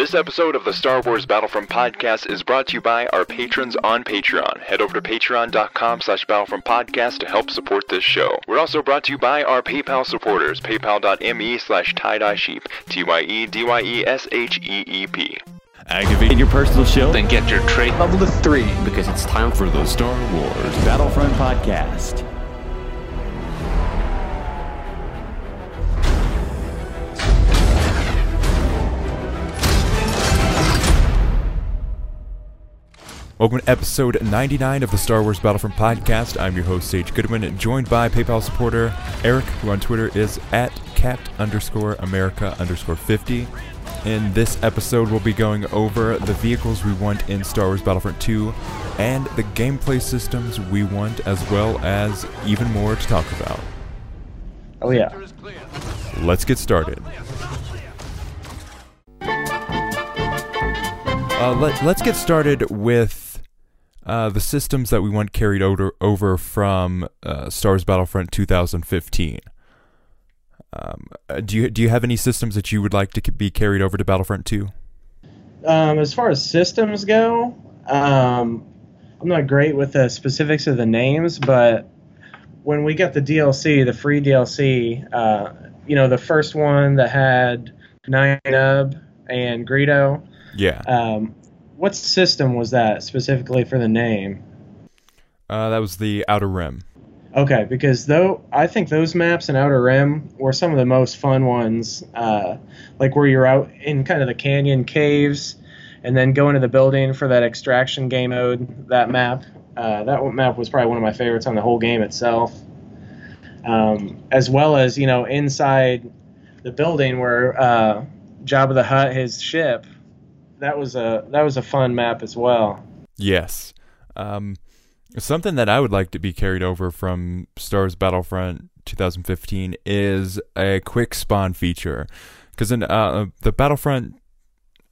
This episode of the Star Wars Battlefront podcast is brought to you by our patrons on Patreon. Head over to patreon.com slash battlefront podcast to help support this show. We're also brought to you by our PayPal supporters, paypal.me slash tie-dye sheep, T-Y-E-D-Y-E-S-H-E-E-P. Activate your personal shield Then get your trait level to three. because it's time for the Star Wars Battlefront podcast. Welcome to episode 99 of the Star Wars Battlefront podcast. I'm your host, Sage Goodwin, joined by PayPal supporter Eric, who on Twitter is at cat underscore America underscore 50. In this episode, we'll be going over the vehicles we want in Star Wars Battlefront 2 and the gameplay systems we want, as well as even more to talk about. Oh yeah. Let's get started. Uh, let, let's get started with uh, the systems that we want carried over, over from uh, Star Wars Battlefront 2015. Um, uh, do you do you have any systems that you would like to be carried over to Battlefront 2? Um, as far as systems go, um, I'm not great with the specifics of the names, but when we got the DLC, the free DLC, uh, you know, the first one that had Nien Nunb and Greedo, Yeah, um, what system was that specifically for the name? uh, that was the Outer Rim. Okay, because though I think those maps in Outer Rim were some of the most fun ones, uh, like where you're out in kind of the canyon caves, and then go into the building for that extraction game mode. That map, uh, that map was probably one of my favorites on the whole game itself. Um, as well as you know inside the building where uh, Jabba the Hutt, his ship, that was a that was a fun map as well. Yes. Um, something that I would like to be carried over from Stars Battlefront 2015 is a quick spawn feature. Because in uh, the Battlefront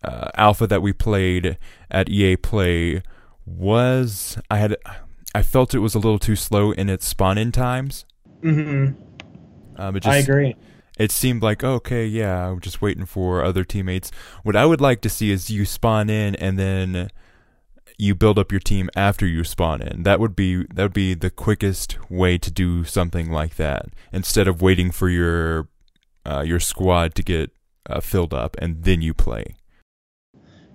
uh, alpha that we played at EA Play was I had I felt it was a little too slow in its spawn in times. hmm Um, it just, I agree. It seemed like okay yeah i'm just waiting for other teammates. What i would like to see is you spawn in and then you build up your team after you spawn in. That would be that would be the quickest way to do something like that instead of waiting for your uh, your squad to get uh, filled up and then you play.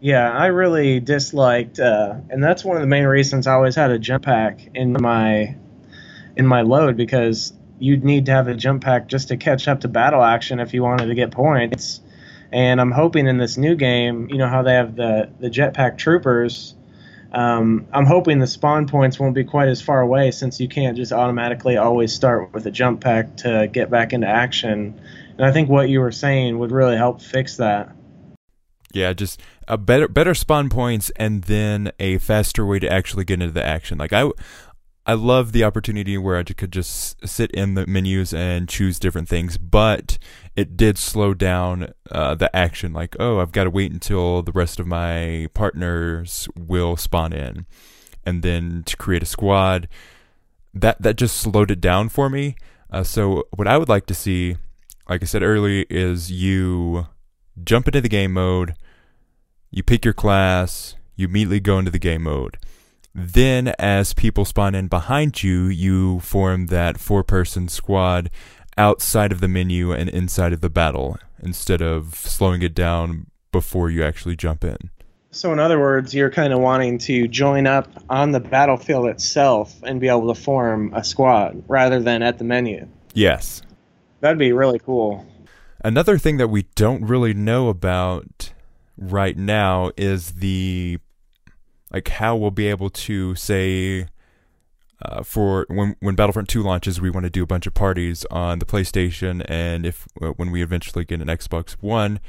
Yeah, I really disliked, uh, and that's one of the main reasons I always had a jump pack in my in my load because you'd need to have a jump pack just to catch up to battle action if you wanted to get points. And I'm hoping in this new game, you know how they have the the jetpack troopers. Um, I'm hoping the spawn points won't be quite as far away since you can't just automatically always start with a jump pack to get back into action. And I think what you were saying would really help fix that. yeah just a better better spawn points and then a faster way to actually get into the action like i I love the opportunity where I could just sit in the menus and choose different things, but it did slow down uh, the action. Like, oh, I've got to wait until the rest of my partners will spawn in, and then to create a squad. That that just slowed it down for me. Uh, so what I would like to see, like I said earlier, is you jump into the game mode, you pick your class, you immediately go into the game mode. Then, as people spawn in behind you, you form that four person squad outside of the menu and inside of the battle instead of slowing it down before you actually jump in. So, in other words, you're kind of wanting to join up on the battlefield itself and be able to form a squad rather than at the menu. Yes. That'd be really cool. Another thing that we don't really know about right now is the like how we'll be able to say uh, for when when Battlefront 2 launches, we want to do a bunch of parties on the PlayStation, and if uh, when we eventually get an Xbox One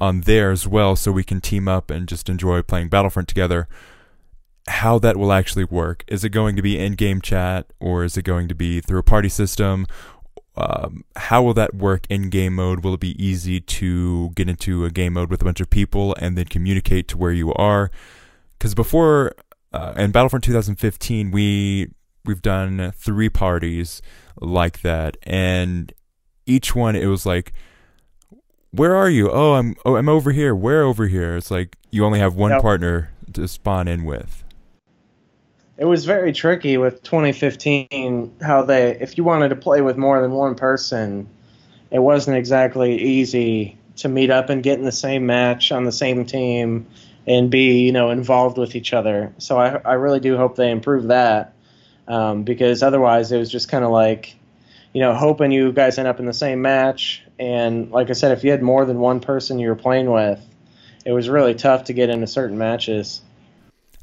on there as well, so we can team up and just enjoy playing Battlefront together. How that will actually work? Is it going to be in-game chat, or is it going to be through a party system? Um, how will that work in game mode? Will it be easy to get into a game mode with a bunch of people and then communicate to where you are? Because before uh, in Battlefront 2015, we we've done three parties like that, and each one it was like where are you? Oh, I'm oh I'm over here. Where over here? It's like you only have one Yep. partner to spawn in with. It was very tricky with 2015 how they if you wanted to play with more than one person, it wasn't exactly easy to meet up and get in the same match on the same team and be, you know, involved with each other. So I I really do hope they improve that. Um, because otherwise it was just kind of like you know, hoping you guys end up in the same match and like I said if you had more than one person you were playing with, it was really tough to get into certain matches.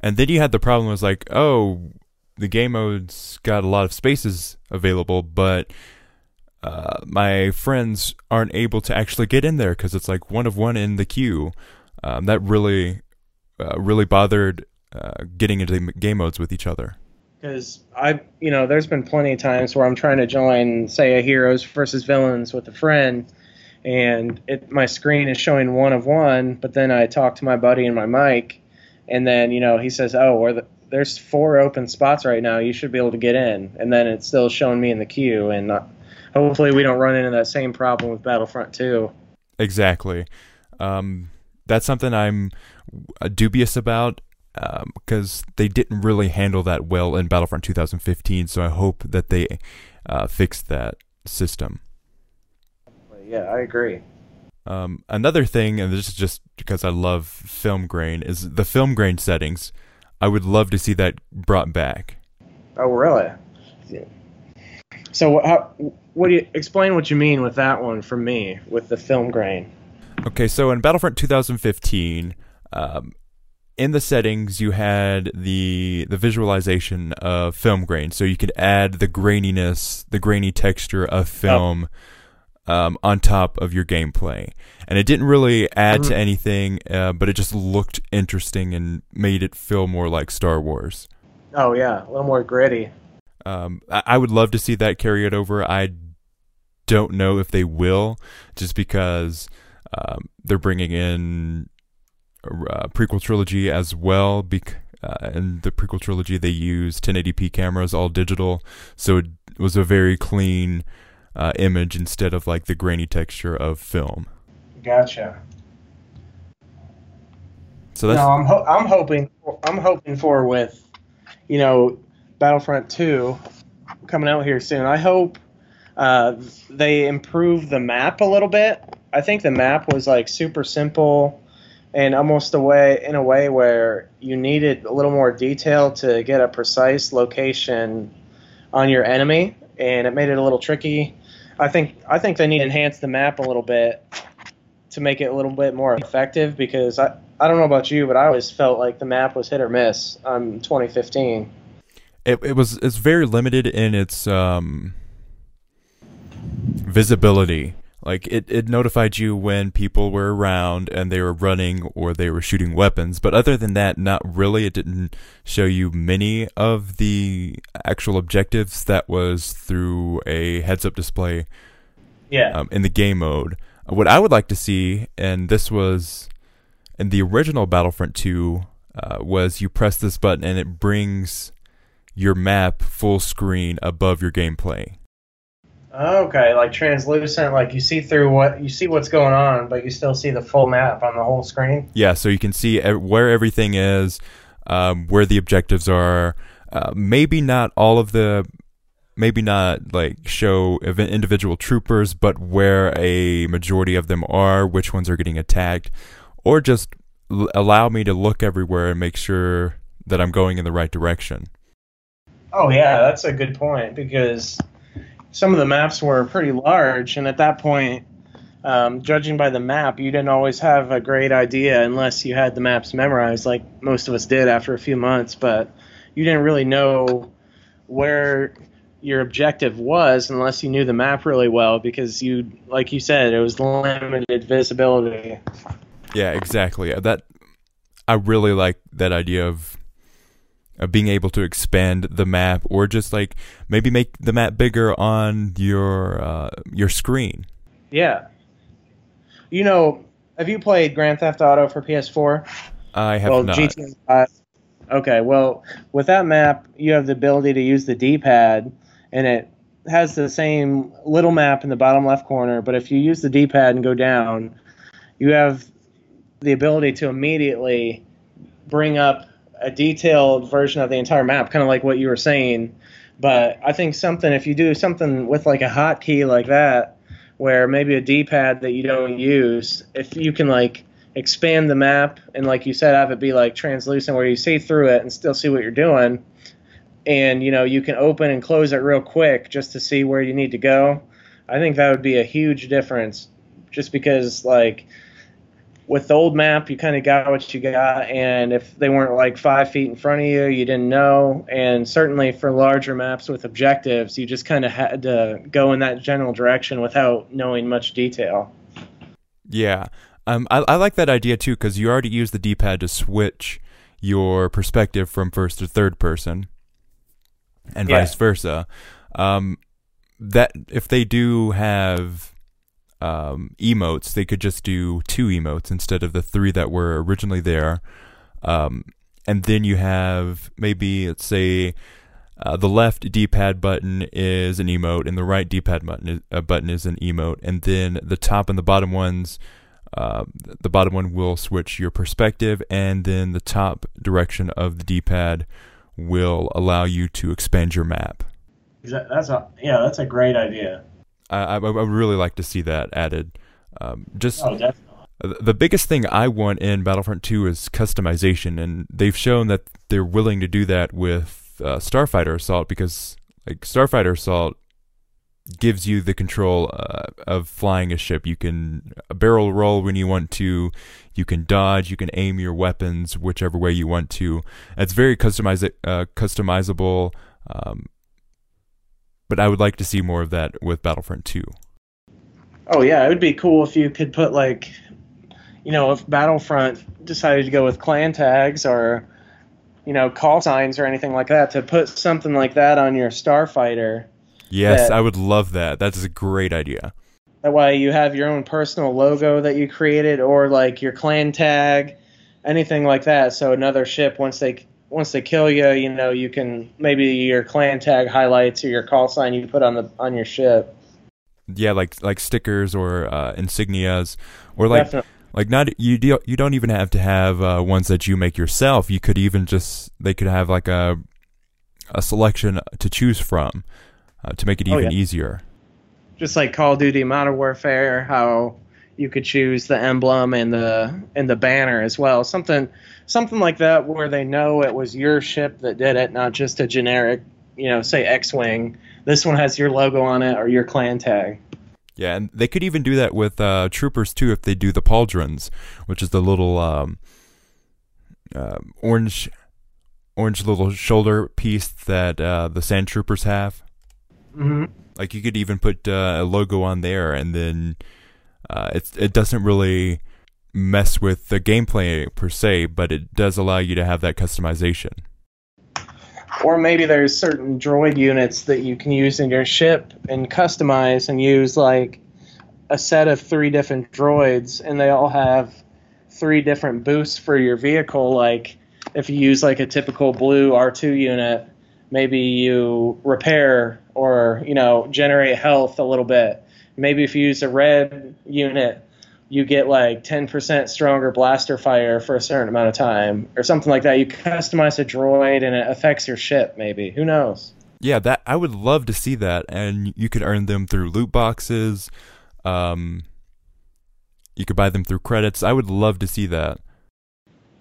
And then you had the problem was like, oh, the game mode's got a lot of spaces available, but uh, my friends aren't able to actually get in there because it's like one of one in the queue. Um, that really, uh, really bothered uh, getting into the game modes with each other. Because I, you know, there's been plenty of times where I'm trying to join, say, a heroes versus villains with a friend, and it my screen is showing one of one, but then I talk to my buddy in my mic, and then you know he says, "Oh, the, there's four open spots right now. You should be able to get in," and then it's still showing me in the queue, and hopefully we don't run into that same problem with Battlefront 2. Exactly. Um, that's something I'm dubious about because they didn't really handle that well in Battlefront 2015. So I hope that they uh, fix that system. Yeah, I agree. Um, another thing, and this is just because I love film grain, is the film grain settings. I would love to see that brought back. Oh, really? So, how, what do you explain what you mean with that one for me with the film grain? Okay, so in Battlefront 2015, um, in the settings you had the the visualization of film grain, so you could add the graininess, the grainy texture of film um, on top of your gameplay, and it didn't really add to anything, uh, but it just looked interesting and made it feel more like Star Wars. Oh yeah, a little more gritty. Um, I, I would love to see that carry it over. I don't know if they will, just because um, they're bringing in a prequel trilogy as well. Bec- uh, in the prequel trilogy, they use 1080p cameras, all digital, so it was a very clean uh, image instead of like the grainy texture of film. Gotcha. So that's no, I'm ho- I'm hoping I'm hoping for with, you know, Battlefront 2 coming out here soon. I hope uh, they improve the map a little bit. I think the map was like super simple and almost a way in a way where you needed a little more detail to get a precise location on your enemy, and it made it a little tricky. I think I think they need to enhance the map a little bit to make it a little bit more effective because I, I don't know about you, but I always felt like the map was hit or miss on 2015. it, it was it's very limited in its um, visibility. Like it, it notified you when people were around and they were running or they were shooting weapons, but other than that, not really. It didn't show you many of the actual objectives. That was through a heads-up display Yeah. um, in the game mode. What I would like to see, and this was in the original Battlefront 2, uh, was you press this button and it brings your map full screen above your gameplay. Okay, like translucent, like you see through what you see what's going on, but you still see the full map on the whole screen. Yeah, so you can see ev- where everything is, um, where the objectives are. Uh, maybe not all of the, maybe not like show ev- individual troopers, but where a majority of them are, which ones are getting attacked, or just l- allow me to look everywhere and make sure that I'm going in the right direction. Oh yeah, that's a good point because some of the maps were pretty large, and at that point, um, judging by the map, you didn't always have a great idea unless you had the maps memorized, like most of us did after a few months. But you didn't really know where your objective was unless you knew the map really well, because you, like you said, it was limited visibility. Yeah, exactly. That I really like that idea of of being able to expand the map, or just like maybe make the map bigger on your uh, your screen. Yeah. You know, have you played Grand Theft Auto for PS4? I have well, not. GTA 5. Okay, well, with that map, you have the ability to use the D-pad, and it has the same little map in the bottom left corner, but if you use the D-pad and go down, you have the ability to immediately bring up a detailed version of the entire map, kind of like what you were saying. But I think something if you do something with like a hotkey like that, where maybe a D-pad that you don't use, if you can like expand the map and like you said have it be like translucent where you see through it and still see what you're doing and you know you can open and close it real quick just to see where you need to go i think that would be a huge difference just because like with the old map you kind of got what you got and if they weren't like five feet in front of you you didn't know and certainly for larger maps with objectives you just kind of had to go in that general direction without knowing much detail Yeah. Um, I, I like that idea too because you already use the D-pad to switch your perspective from first to third person, and Yeah. vice versa. Um, that if they do have um, emotes, they could just do two emotes instead of the three that were originally there. Um, and then you have maybe let's say uh, the left D-pad button is an emote, and the right D-pad button is, uh, button is an emote, and then the top and the bottom ones, uh, the bottom one will switch your perspective, and then the top direction of the D-pad will allow you to expand your map. that's a yeah that's a great idea I, I, I would really like to see that added. Um, just oh The biggest thing I want in Battlefront 2 is customization, and they've shown that they're willing to do that with uh, Starfighter Assault because, like, Starfighter Assault gives you the control uh, of flying a ship. You can barrel roll when you want to, you can dodge, you can aim your weapons whichever way you want to. It's very customize uh, customizable, um, but I would like to see more of that with Battlefront 2. Oh yeah, it would be cool if you could put like, you know, if Battlefront decided to go with clan tags or, you know, call signs or anything like that, to put something like that on your starfighter. Yes, that- I would love that. That is a great idea. That way you have your own personal logo that you created, or like your clan tag, anything like that. So another ship once they once they kill you, you know, you can maybe your clan tag highlights or your call sign you put on the on your ship. yeah like like stickers or uh, insignias or like Definitely. like not you do, you don't even have to have uh, ones that you make yourself you could even just they could have like a a selection to choose from uh, to make it Oh, even yeah. easier just like Call of Duty Modern Warfare, how you could choose the emblem and the and the banner as well. Something something like that where they know it was your ship that did it, not just a generic, you know, say X-wing. This one has your logo on it or your clan tag. yeah and they could even do that with uh, troopers too if they do the pauldrons which is the little um, um orange orange little shoulder piece that uh, the sand troopers have hmm Like you could even put uh, a logo on there, and then uh, it it doesn't really mess with the gameplay per se, but it does allow you to have that customization. Or maybe there's certain droid units that you can use in your ship and customize and use like a set of three different droids, and they all have three different boosts for your vehicle. Like if you use like a typical blue R2 unit, maybe you repair or you know generate health a little bit. Maybe if you use a red unit, you get like 10% stronger blaster fire for a certain amount of time or something like that. You customize a droid and it affects your ship, maybe. Who knows? Yeah, that I would love to see that, and you could earn them through loot boxes. Um, you could buy them through credits. I would love to see that.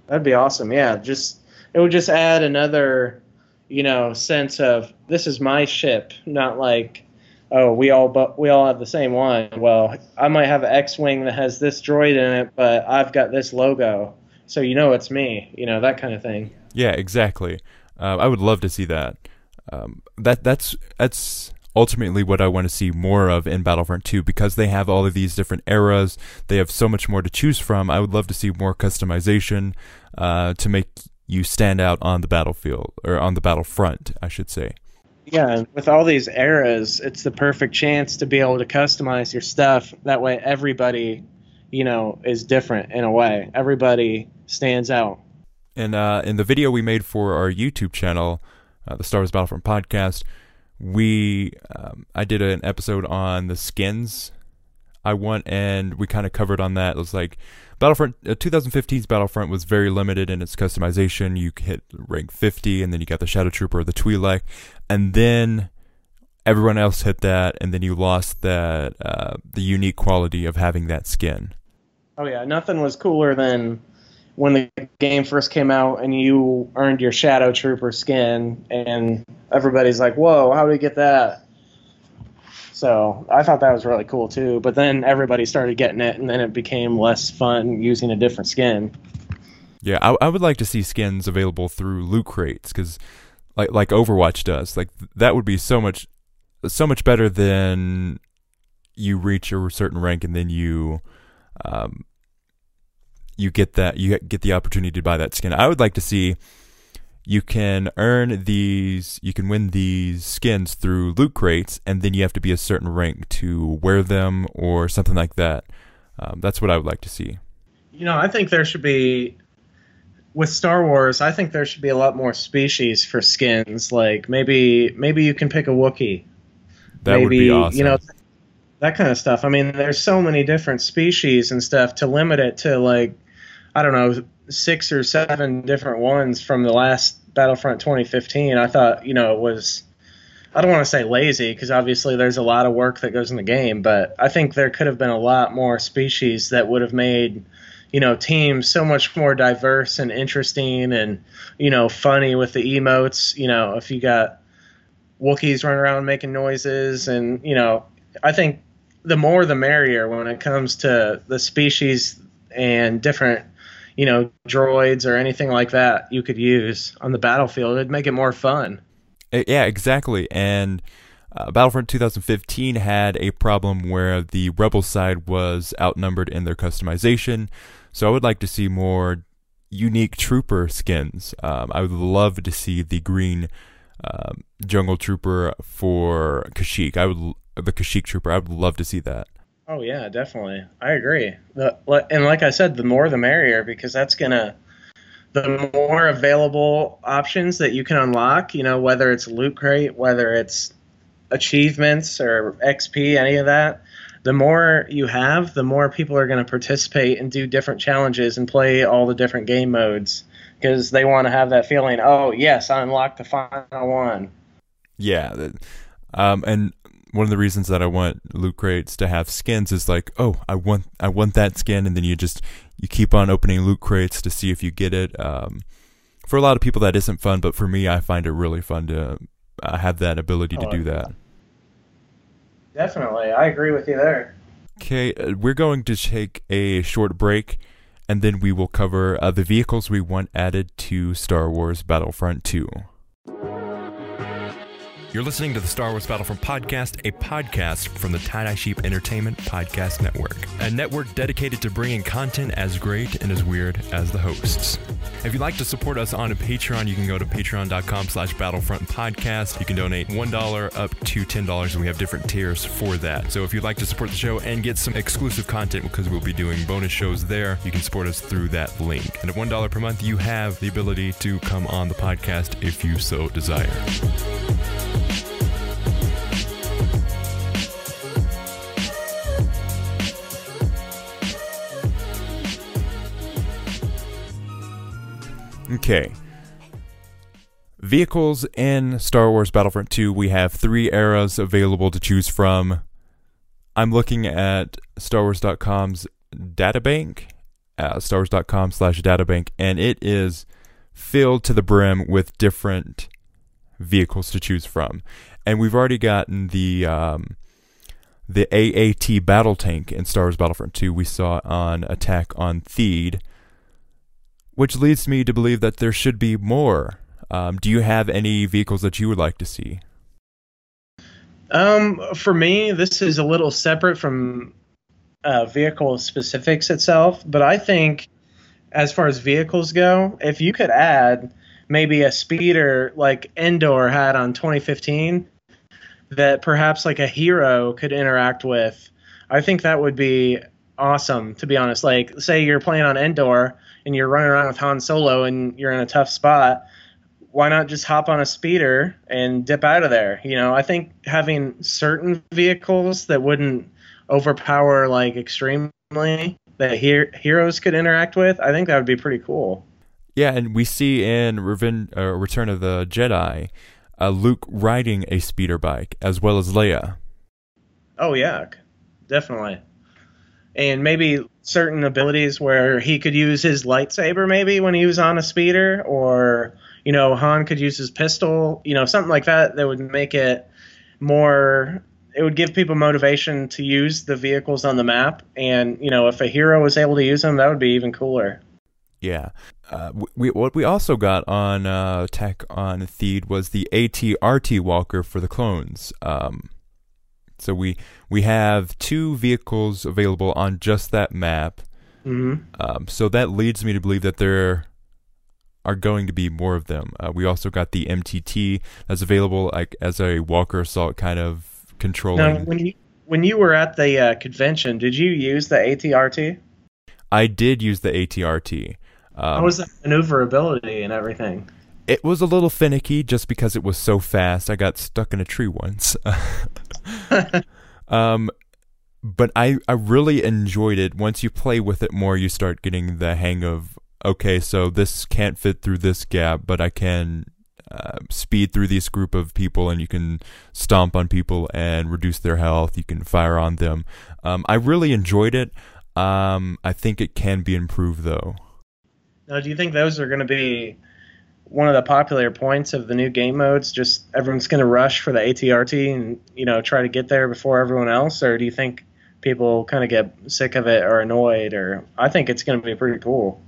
That'd be awesome. Yeah, just it would just add another, you know, sense of this is my ship, not like, oh, we all but we all have the same one. Well, I might have an X-wing that has this droid in it, but I've got this logo, so you know it's me. You know that kind of thing. Yeah, exactly. Uh, I would love to see that. Um, that that's that's ultimately what I want to see more of in Battlefront 2 because they have all of these different eras. They have so much more to choose from. I would love to see more customization uh, to make you stand out on the battlefield or on the battlefront, I should say. Yeah, with all these eras, it's the perfect chance to be able to customize your stuff. That way, everybody, you know, is different in a way. Everybody stands out. And uh, in the video we made for our YouTube channel, uh, the Star Wars Battlefront podcast, we um, I did an episode on the skins I want, and we kind of covered on that. It was like Battlefront uh, 2015's Battlefront was very limited in its customization. You hit rank 50, and then you got the Shadow Trooper or the Twi'lek, and then everyone else hit that, and then you lost that uh, the unique quality of having that skin. Oh yeah, nothing was cooler than when the game first came out and you earned your Shadow Trooper skin, and everybody's like, "Whoa, how do we get that?" So I thought that was really cool too. But then everybody started getting it, and then it became less fun using a different skin. Yeah, I, I would like to see skins available through loot crates because, like like Overwatch does, like that would be so much so much better than you reach a certain rank and then you um, you get that you get the opportunity to buy that skin. I would like to see you can earn these you can win these skins through loot crates and then you have to be a certain rank to wear them or something like that. Um, that's what I would like to see. You know, I think there should be with Star Wars, I think there should be a lot more species for skins. Like maybe maybe you can pick a Wookiee. That maybe, would be awesome. You know, that kind of stuff. I mean, there's so many different species and stuff to limit it to like I don't know six or seven different ones from the last Battlefront 2015. I thought you know it was. I don't want to say lazy because obviously there's a lot of work that goes in the game, but I think there could have been a lot more species that would have made you know teams so much more diverse and interesting and you know funny with the emotes. You know if you got Wookiees running around making noises and you know I think the more the merrier when it comes to the species and different you know droids or anything like that you could use on the battlefield. It'd make it more fun. Uh, yeah exactly. And uh, battlefront 2015 had a problem where the rebel side was outnumbered in their customization. So i would like to see more unique trooper skins. Um, i would love to see the green um, jungle trooper for kashyyyk. I would the kashyyyk trooper. I would love to see that Oh yeah, definitely. I agree. The, and like I said, the more the merrier because that's gonna the more available options that you can unlock. You know, whether it's loot crate, whether it's achievements or XP, any of that. The more you have, the more people are going to participate and do different challenges and play all the different game modes because they want to have that feeling. Oh yes, I unlocked the final one. Yeah, um, and one of the reasons that I want loot crates to have skins is like, oh, I want I want that skin, and then you just you keep on opening loot crates to see if you get it. Um, for a lot of people, that isn't fun, but for me, I find it really fun to uh, have that ability to oh, do that. Definitely, I agree with you there. Okay, uh, we're going to take a short break, and then we will cover uh, the vehicles we want added to Star Wars Battlefront 2. You're listening to the Star Wars Battlefront podcast, a podcast from the Tie Dye Sheep Entertainment Podcast Network, a network dedicated to bringing content as great and as weird as the hosts. If you'd like to support us on a Patreon, you can go to patreon.com slash battlefront podcast. You can donate $1 up to $10, and we have different tiers for that. So if you'd like to support the show and get some exclusive content, because we'll be doing bonus shows there, you can support us through that link. And at $1 per month, you have the ability to come on the podcast if you so desire. Okay. Vehicles in Star Wars Battlefront 2, we have three eras available to choose from. I'm looking at StarWars.com's databank, uh, StarWars.com slash databank, and it is filled to the brim with different vehicles to choose from. And we've already gotten the um, the AAT battle tank in Star Wars Battlefront 2 we saw on Attack on Theed which leads me to believe that there should be more. Um, do you have any vehicles that you would like to see? Um, for me, this is a little separate from uh, vehicle specifics itself, but I think as far as vehicles go, if you could add maybe a speeder like Endor had on 2015 that perhaps like a hero could interact with, I think that would be awesome to be honest. Like say you're playing on Endor and you're running around with Han Solo and you're in a tough spot, why not just hop on a speeder and dip out of there? You know, I think having certain vehicles that wouldn't overpower like extremely that he- heroes could interact with, I think that would be pretty cool. Yeah, and we see in Reven- uh, Return of the Jedi, uh, Luke riding a speeder bike as well as Leia. Oh yeah, definitely. And maybe certain abilities where he could use his lightsaber maybe when he was on a speeder or you know, Han could use his pistol, you know, something like that that would make it more it would give people motivation to use the vehicles on the map and, you know, if a hero was able to use them, that would be even cooler. Yeah. Uh, we, what we also got on uh, Tech on Theed was the ATRT walker for the clones. Um, so we we have two vehicles available on just that map. Mm-hmm. Um, so that leads me to believe that there are going to be more of them. Uh, we also got the MTT that's available like as a walker assault kind of controlling. Now, when you when you were at the uh, convention, did you use the ATRT? I did use the ATRT. Um, How was the maneuverability and everything? It was a little finicky just because it was so fast. I got stuck in a tree once. um, but I, I really enjoyed it. Once you play with it more, you start getting the hang of okay, so this can't fit through this gap, but I can uh, speed through this group of people, and you can stomp on people and reduce their health. You can fire on them. Um, I really enjoyed it. Um, I think it can be improved though. Now, do you think those are going to be one of the popular points of the new game modes? Just everyone's going to rush for the ATRT and you know try to get there before everyone else, or do you think people kind of get sick of it or annoyed? Or I think it's going to be pretty cool.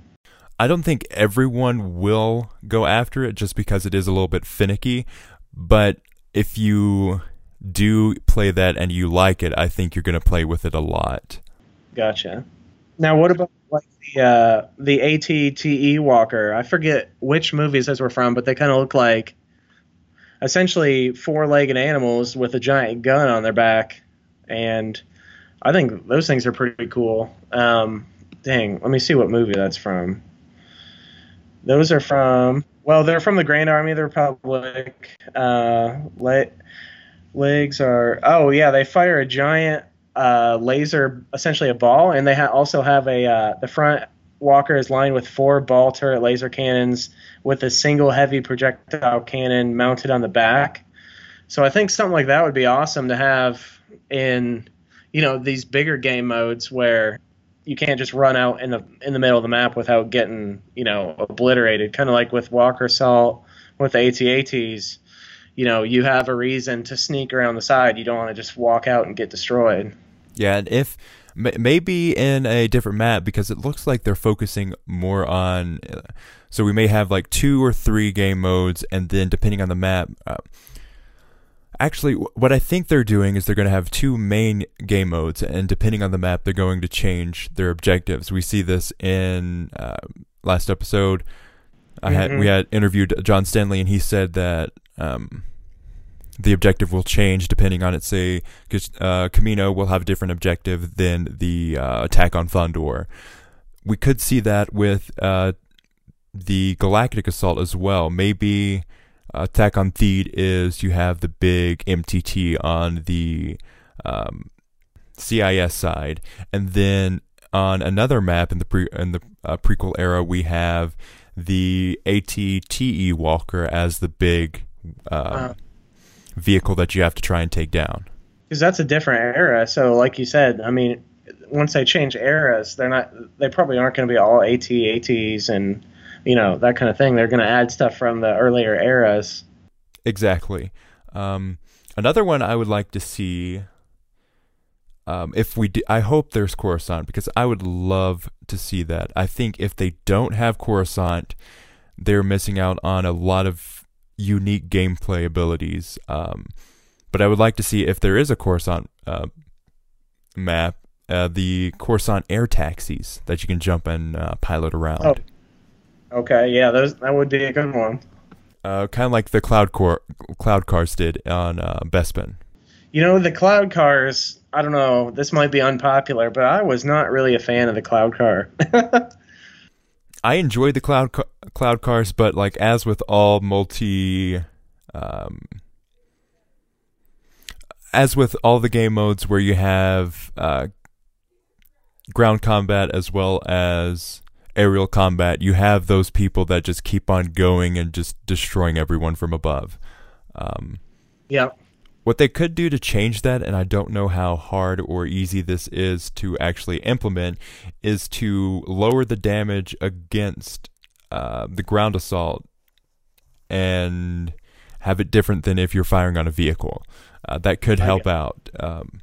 I don't think everyone will go after it just because it is a little bit finicky, but if you do play that and you like it, I think you're going to play with it a lot. Gotcha. Now, what about like the uh, the ATTE Walker? I forget which movies those were from, but they kind of look like essentially four-legged animals with a giant gun on their back, and I think those things are pretty cool. Um, dang, let me see what movie that's from. Those are from well, they're from the Grand Army of the Republic. Uh, le- legs are oh yeah, they fire a giant uh, laser, essentially a ball, and they ha- also have a uh, the front walker is lined with four ball turret laser cannons with a single heavy projectile cannon mounted on the back. So I think something like that would be awesome to have in you know these bigger game modes where you can't just run out in the in the middle of the map without getting you know obliterated. Kind of like with Walker Assault with the ATATs, you know you have a reason to sneak around the side. You don't want to just walk out and get destroyed. Yeah, and if maybe in a different map because it looks like they're focusing more on. Uh, so we may have like two or three game modes, and then depending on the map. Uh, actually, what I think they're doing is they're going to have two main game modes, and depending on the map, they're going to change their objectives. We see this in uh, last episode. I had Mhm. we had interviewed John Stanley, and he said that um, the objective will change depending on it. Say, uh, Kamino will have a different objective than the uh, attack on Fondor. We could see that with uh, the Galactic Assault as well. Maybe uh, attack on Theed is you have the big MTT on the um, CIS side, and then on another map in the pre in the uh, prequel era, we have the ATTE Walker as the big uh, Wow. Vehicle that you have to try and take down. because that's a different era. So, like you said, I mean, once they change eras, they're not. They probably aren't going to be all AT ATs and you know that kind of thing. They're going to add stuff from the earlier eras. Exactly. Um, another one I would like to see. Um, if we, do, I hope there's Coruscant because I would love to see that. I think if they don't have Coruscant, they're missing out on a lot of unique gameplay abilities. Um, but I would like to see if there is a Coruscant uh, map, uh, the Coruscant air taxis that you can jump and uh, pilot around. Oh. Okay, yeah, those that would be a good one. Uh, kind of like the cloud core, cloud cars did on uh, Bespin. You know, the cloud cars. I don't know. This might be unpopular, but I was not really a fan of the cloud car. I enjoyed the cloud ca- cloud cars, but like as with all multi, um, as with all the game modes where you have uh, ground combat as well as aerial combat, you have those people that just keep on going and just destroying everyone from above. Um, Yeah. what they could do to change that, and I don't know how hard or easy this is to actually implement, is to lower the damage against uh, the ground assault and have it different than if you're firing on a vehicle. Uh, that could help get- out um,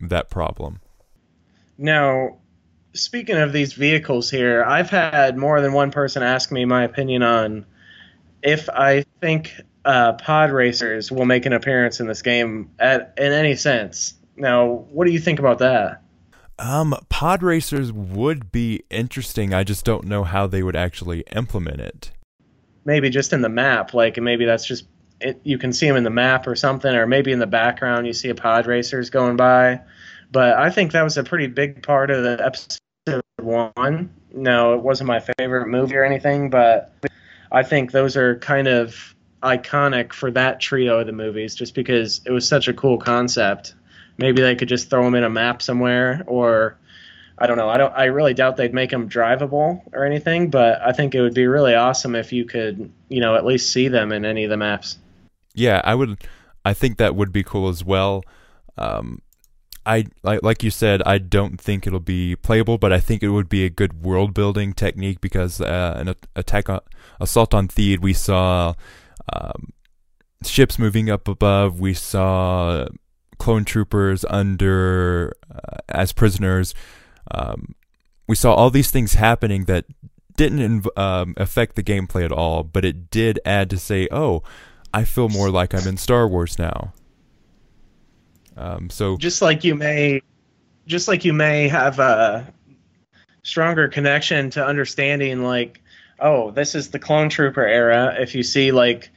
that problem. Now, speaking of these vehicles here, I've had more than one person ask me my opinion on if I think uh, pod racers will make an appearance in this game at in any sense. Now, what do you think about that? Um, pod racers would be interesting. I just don't know how they would actually implement it. Maybe just in the map, like maybe that's just it, you can see them in the map or something, or maybe in the background you see a pod racers going by. But I think that was a pretty big part of the episode one. No, it wasn't my favorite movie or anything, but I think those are kind of iconic for that trio of the movies, just because it was such a cool concept. Maybe they could just throw them in a map somewhere, or I don't know. I don't. I really doubt they'd make them drivable or anything, but I think it would be really awesome if you could, you know, at least see them in any of the maps. Yeah, I would. I think that would be cool as well. Um, I like like you said, I don't think it'll be playable, but I think it would be a good world building technique because uh, in a, attack on assault on Theed, we saw um, ships moving up above. We saw clone troopers under uh, as prisoners. Um, we saw all these things happening that didn't um, affect the gameplay at all, but it did add to say, oh, I feel more like I'm in Star Wars now. Um, so just like you may just like you may have a stronger connection to understanding like oh this is the clone trooper era if you see like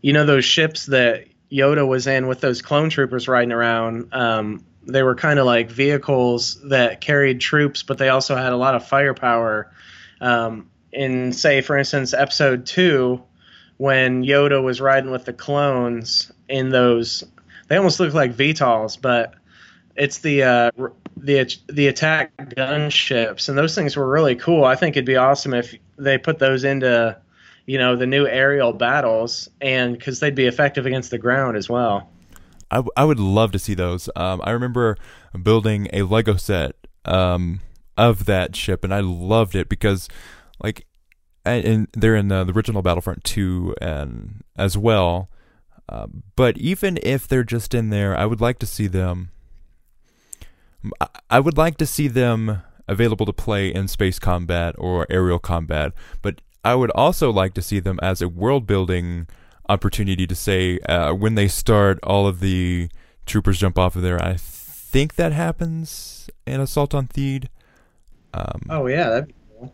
you know those ships that yoda was in with those clone troopers riding around um, they were kind of like vehicles that carried troops but they also had a lot of firepower um, in say for instance episode 2 when yoda was riding with the clones in those they almost look like VTOLs, but it's the uh, the the attack gunships, and those things were really cool. I think it'd be awesome if they put those into you know the new aerial battles, and because they'd be effective against the ground as well. I, w- I would love to see those. Um, I remember building a Lego set um, of that ship, and I loved it because, like, and, they're in uh, the original Battlefront 2 and as well. Uh, but even if they're just in there, I would like to see them. I- I would like to see them available to play in space combat or aerial combat, but I would also like to see them as a world building opportunity to say uh, when they start, all of the troopers jump off of there. I think that happens in Assault on Theed. Um, Oh yeah, that'd be cool.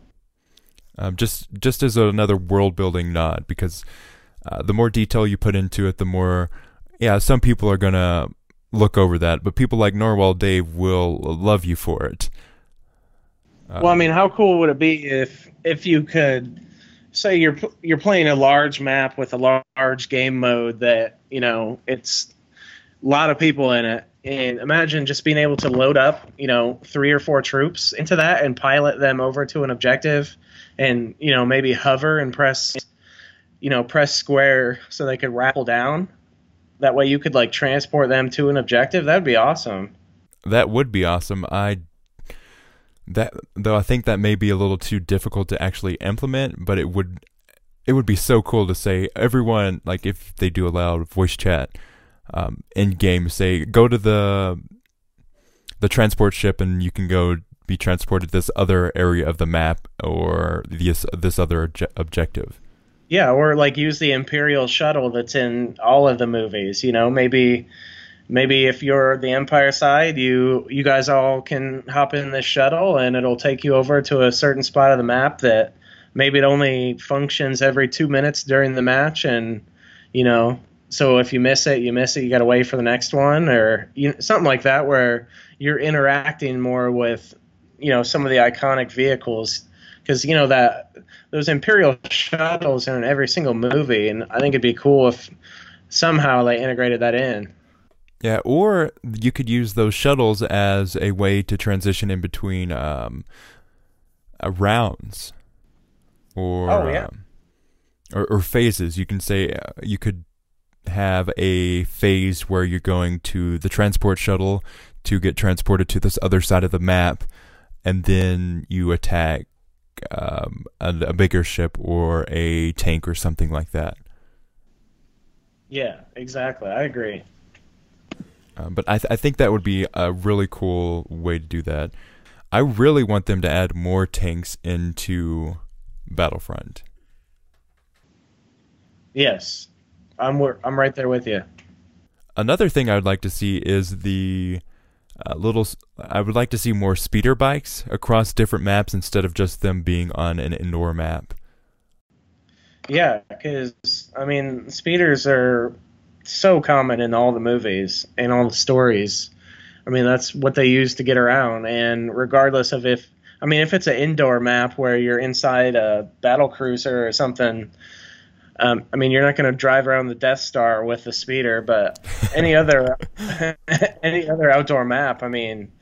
um, just just as another world building nod because uh, the more detail you put into it, the more yeah, some people are gonna look over that, but people like Norwell Dave will love you for it. Uh, Well, I mean, how cool would it be if if you could say you're you're playing a large map with a large game mode that you know it's a lot of people in it, and imagine just being able to load up you know three or four troops into that and pilot them over to an objective, and you know maybe hover and press you know press square so they could rappel down. That way you could like transport them to an objective. That'd be awesome. that would be awesome. I that though I think that may be a little too difficult to actually implement, but it would it would be so cool to say everyone like if they do allow voice chat um, in game, say go to the the transport ship and you can go be transported to this other area of the map or this this other obje- objective. Yeah, or like use the Imperial shuttle that's in all of the movies. You know, maybe maybe if you're the Empire side, you you guys all can hop in this shuttle and it'll take you over to a certain spot of the map that maybe it only functions every two minutes during the match, and you know, so if you miss it, you miss it. You got to wait for the next one, or you, something like that, where you're interacting more with you know some of the iconic vehicles because you know that those Imperial shuttles are in every single movie, and I think it'd be cool if somehow they integrated that in. Yeah, or you could use those shuttles as a way to transition in between um, uh, rounds, or Oh, yeah. um, or, or phases. You can say uh, you could have a phase where you're going to the transport shuttle to get transported to this other side of the map, and then you attack um, a, a bigger ship or a tank or something like that. Yeah, exactly. I agree. Um, but I, th- I think that would be a really cool way to do that. I really want them to add more tanks into Battlefront. Yes, I'm I'm right there with you. Another thing I would like to see is the uh, little. I would like to see more speeder bikes across different maps instead of just them being on an indoor map. Yeah, because I mean, speeders are so common in all the movies and all the stories. I mean, that's what they use to get around, and regardless of if I mean, if it's an indoor map where you're inside a battle cruiser or something, um, I mean, you're not going to drive around the Death Star with the speeder, but any other any other outdoor map, I mean,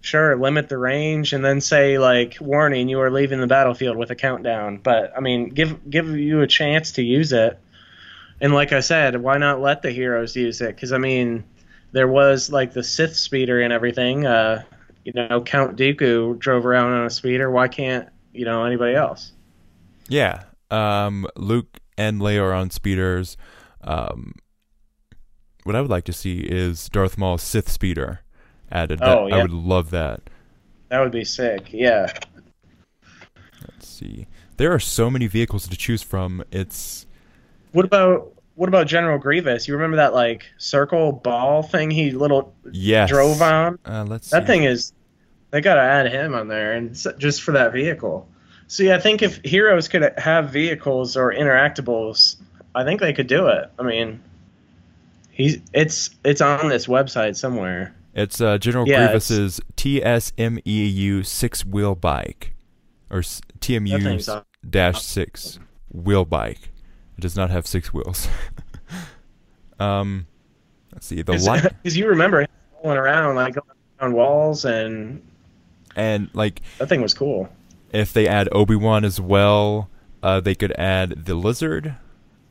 sure, limit the range and then say like, warning, you are leaving the battlefield with a countdown. But I mean, give give you a chance to use it. And like I said, why not let the heroes use it? Because I mean, there was like the Sith speeder and everything. Uh, you know, Count Dooku drove around on a speeder. Why can't you know anybody else? Yeah, um, Luke and Leia are on speeders. Um, what I would like to see is Darth Maul's Sith speeder added. That- Oh, I would love that. That would be sick. Yeah. Let's see. There are so many vehicles to choose from. It's What about what about General Grievous? You remember that like circle ball thing he little yes. drove on? Uh, let's That see. thing is they got to add him on there and just for that vehicle. See, I think if heroes could have vehicles or interactables, I think they could do it. I mean, he's it's it's on this website somewhere. It's uh, General Yeah, Grievous's TSMEU six wheel bike, or TMU dash six wheel bike. It does not have six wheels. um, let's see the light Because you remember rolling around like on walls, and and like that thing was cool. if they add Obi Wan as well, uh, they could add the lizard.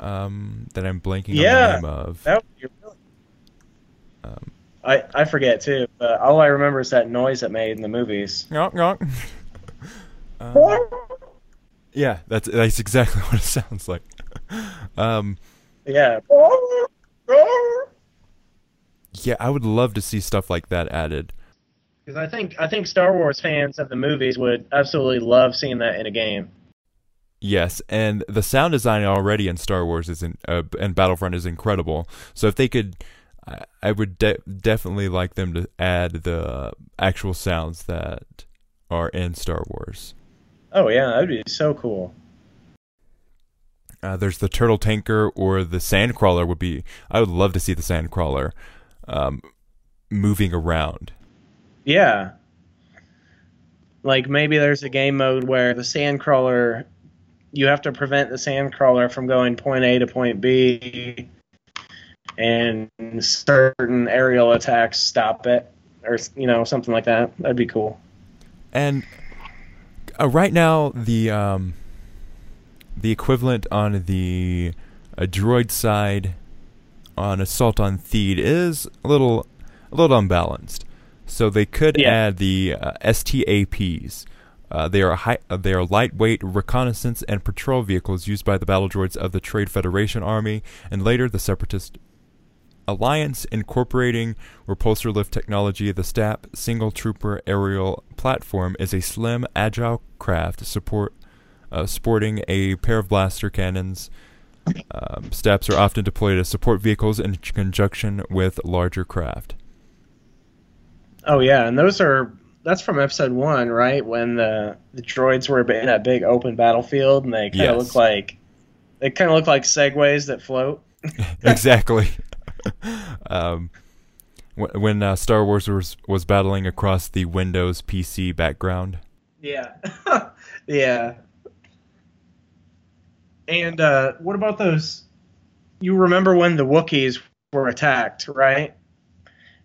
Um, that I'm blanking on the name of. That would really. Um, I I forget too, but all I remember is that noise it made in the movies. Yonk, yonk. Uh, yeah, that's that's exactly what it sounds like. Um, Yeah. yeah, I would love to see stuff like that added. Because I think I think Star Wars fans of the movies would absolutely love seeing that in a game. Yes, and the sound design already in Star Wars is in, uh, and Battlefront is incredible. So if they could, I, I would de- definitely like them to add the actual sounds that are in Star Wars. Oh yeah, that'd be so cool. Uh, there's the turtle tanker or the sandcrawler would be. I would love to see the sandcrawler um, moving around. Yeah. Like maybe there's a game mode where the sandcrawler you have to prevent the sandcrawler from going point A to point B and certain aerial attacks stop it or you know something like that. That'd be cool. And uh, right now, the um, the equivalent on the uh, droid side on Assault on Theed is a little a little unbalanced. So they could Yeah. add the uh, STAPs. Uh, they are high, uh, they are lightweight reconnaissance and patrol vehicles used by the battle droids of the Trade Federation Army and later the Separatist Alliance, incorporating repulsor lift technology. The STAP single trooper aerial platform is a slim, agile craft support uh, sporting a pair of blaster cannons. Um, STAPs are often deployed as support vehicles in conjunction with larger craft. Oh yeah, and those are that's from episode one, right? When the the droids were in that big open battlefield, and they kind of Yes. look like they kind of look like segways that float. exactly. um, wh- when uh, Star Wars was was battling across the Windows PC background. Yeah. yeah. And uh, what about those? You remember when the Wookiees were attacked, right?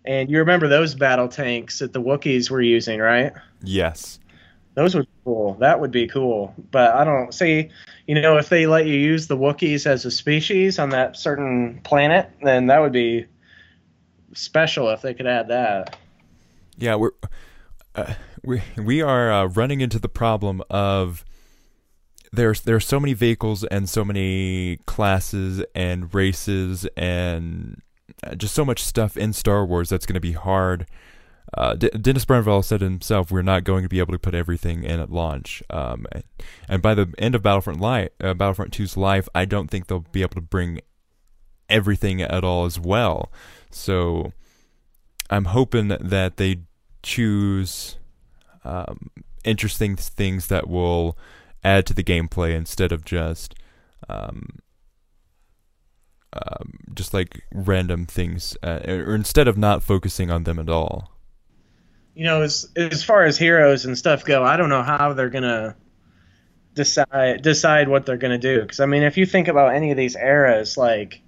And you remember those battle tanks that the Wookiees were using, right? Yes. Those would be cool. That would be cool. But I don't see, you know, if they let you use the Wookiees as a species on that certain planet, then that would be special if they could add that. Yeah, we're uh, we we are uh, running into the problem of there's there are so many vehicles and so many classes and races and uh, just so much stuff in Star Wars that's going to be hard. Uh, D- Dennis Brännvall said himself, "We're not going to be able to put everything in at launch." Um, and by the end of Battlefront Life, uh, Battlefront 2's life, I don't think they'll be able to bring everything at all as well. So I'm hoping that they choose um, interesting things that will add to the gameplay instead of just um, um, just like random things, uh, or instead of not focusing on them at all. You know, as as far as heroes and stuff go, I don't know how they're gonna decide decide what they're gonna do. Because I mean, if you think about any of these eras, like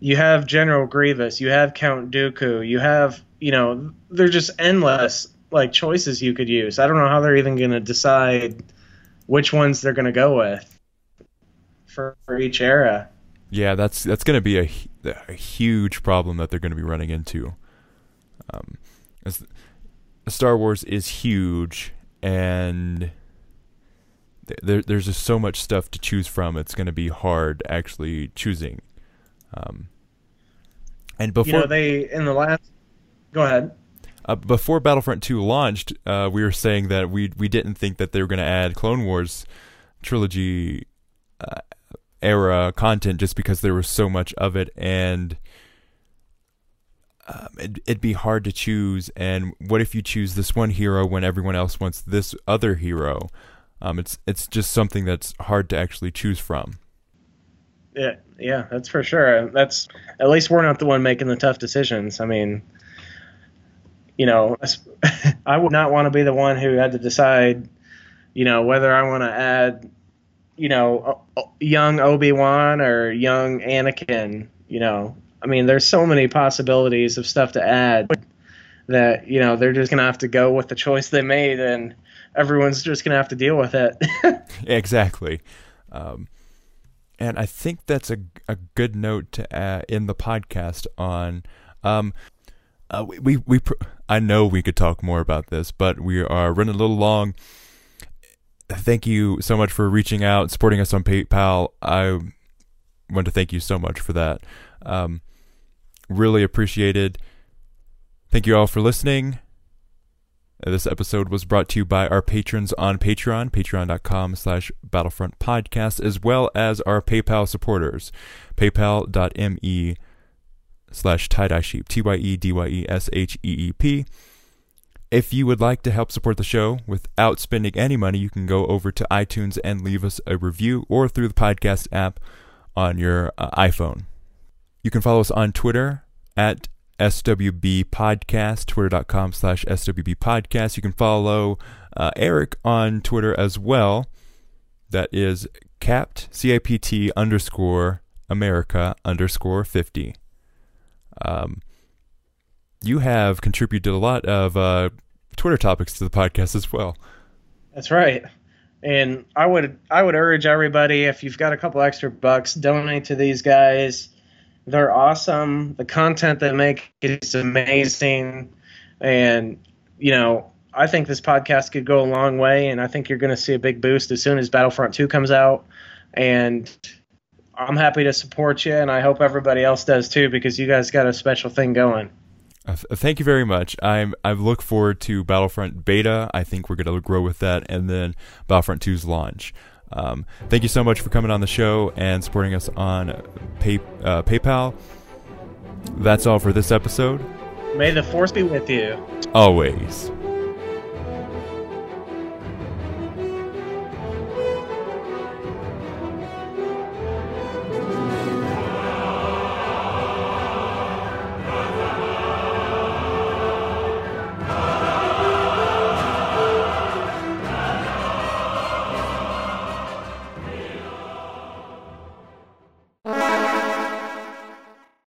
you have General Grievous, you have Count Dooku, you have you know, they're just endless like choices you could use. I don't know how they're even gonna decide which ones they're gonna go with for, for each era. Yeah, that's that's going to be a, a huge problem that they're going to be running into. Um, as Star Wars is huge, and there, there's just so much stuff to choose from. It's going to be hard actually choosing. Um, and before you know, they in the last, go ahead. Uh, before Battlefront 2 launched, uh, we were saying that we we didn't think that they were going to add Clone Wars trilogy uh, era content just because there was so much of it and um, it, it'd be hard to choose. And what if you choose this one hero when everyone else wants this other hero? Um, it's it's just something that's hard to actually choose from. Yeah yeah that's for sure. That's at least we're not the one making the tough decisions. I mean you know i would not want to be the one who had to decide you know whether i want to add you know, young Obi Wan or young Anakin. You know, I mean, there's so many possibilities of stuff to add that you know they're just gonna have to go with the choice they made, and everyone's just gonna have to deal with it. exactly. Um, and I think that's a a good note to add in the podcast on. Um, uh, we we, we pr- I know we could talk more about this, but we are running a little long thank you so much for reaching out, supporting us on PayPal. I want to thank you so much for that. Um, really appreciated. Thank you all for listening. This episode was brought to you by our patrons on Patreon, patreon.com slash battlefront podcast, as well as our PayPal supporters, paypal.me slash tie-dye sheep, T-Y-E-D-Y-E-S-H-E-E-P. If you would like to help support the show without spending any money, you can go over to iTunes and leave us a review or through the podcast app on your uh, iPhone. You can follow us on Twitter at SWB Podcast, twitter.com slash SWB Podcast. You can follow uh, Eric on Twitter as well. That is capt, C-A-P-T underscore America underscore 50. Um, you have contributed a lot of uh, Twitter topics to the podcast as well. That's right. And I would I would urge everybody if you've got a couple extra bucks, donate to these guys. They're awesome. The content they make is amazing, and you know I think this podcast could go a long way. And I think you're going to see a big boost as soon as Battlefront 2 comes out. And I'm happy to support you, and I hope everybody else does too because you guys got a special thing going. Uh, thank you very much. I'm I look forward to Battlefront beta. I think we're going to grow with that, and then Battlefront 2's launch. Um, thank you so much for coming on the show and supporting us on pay, uh, PayPal. That's all for this episode. May the force be with you. Always.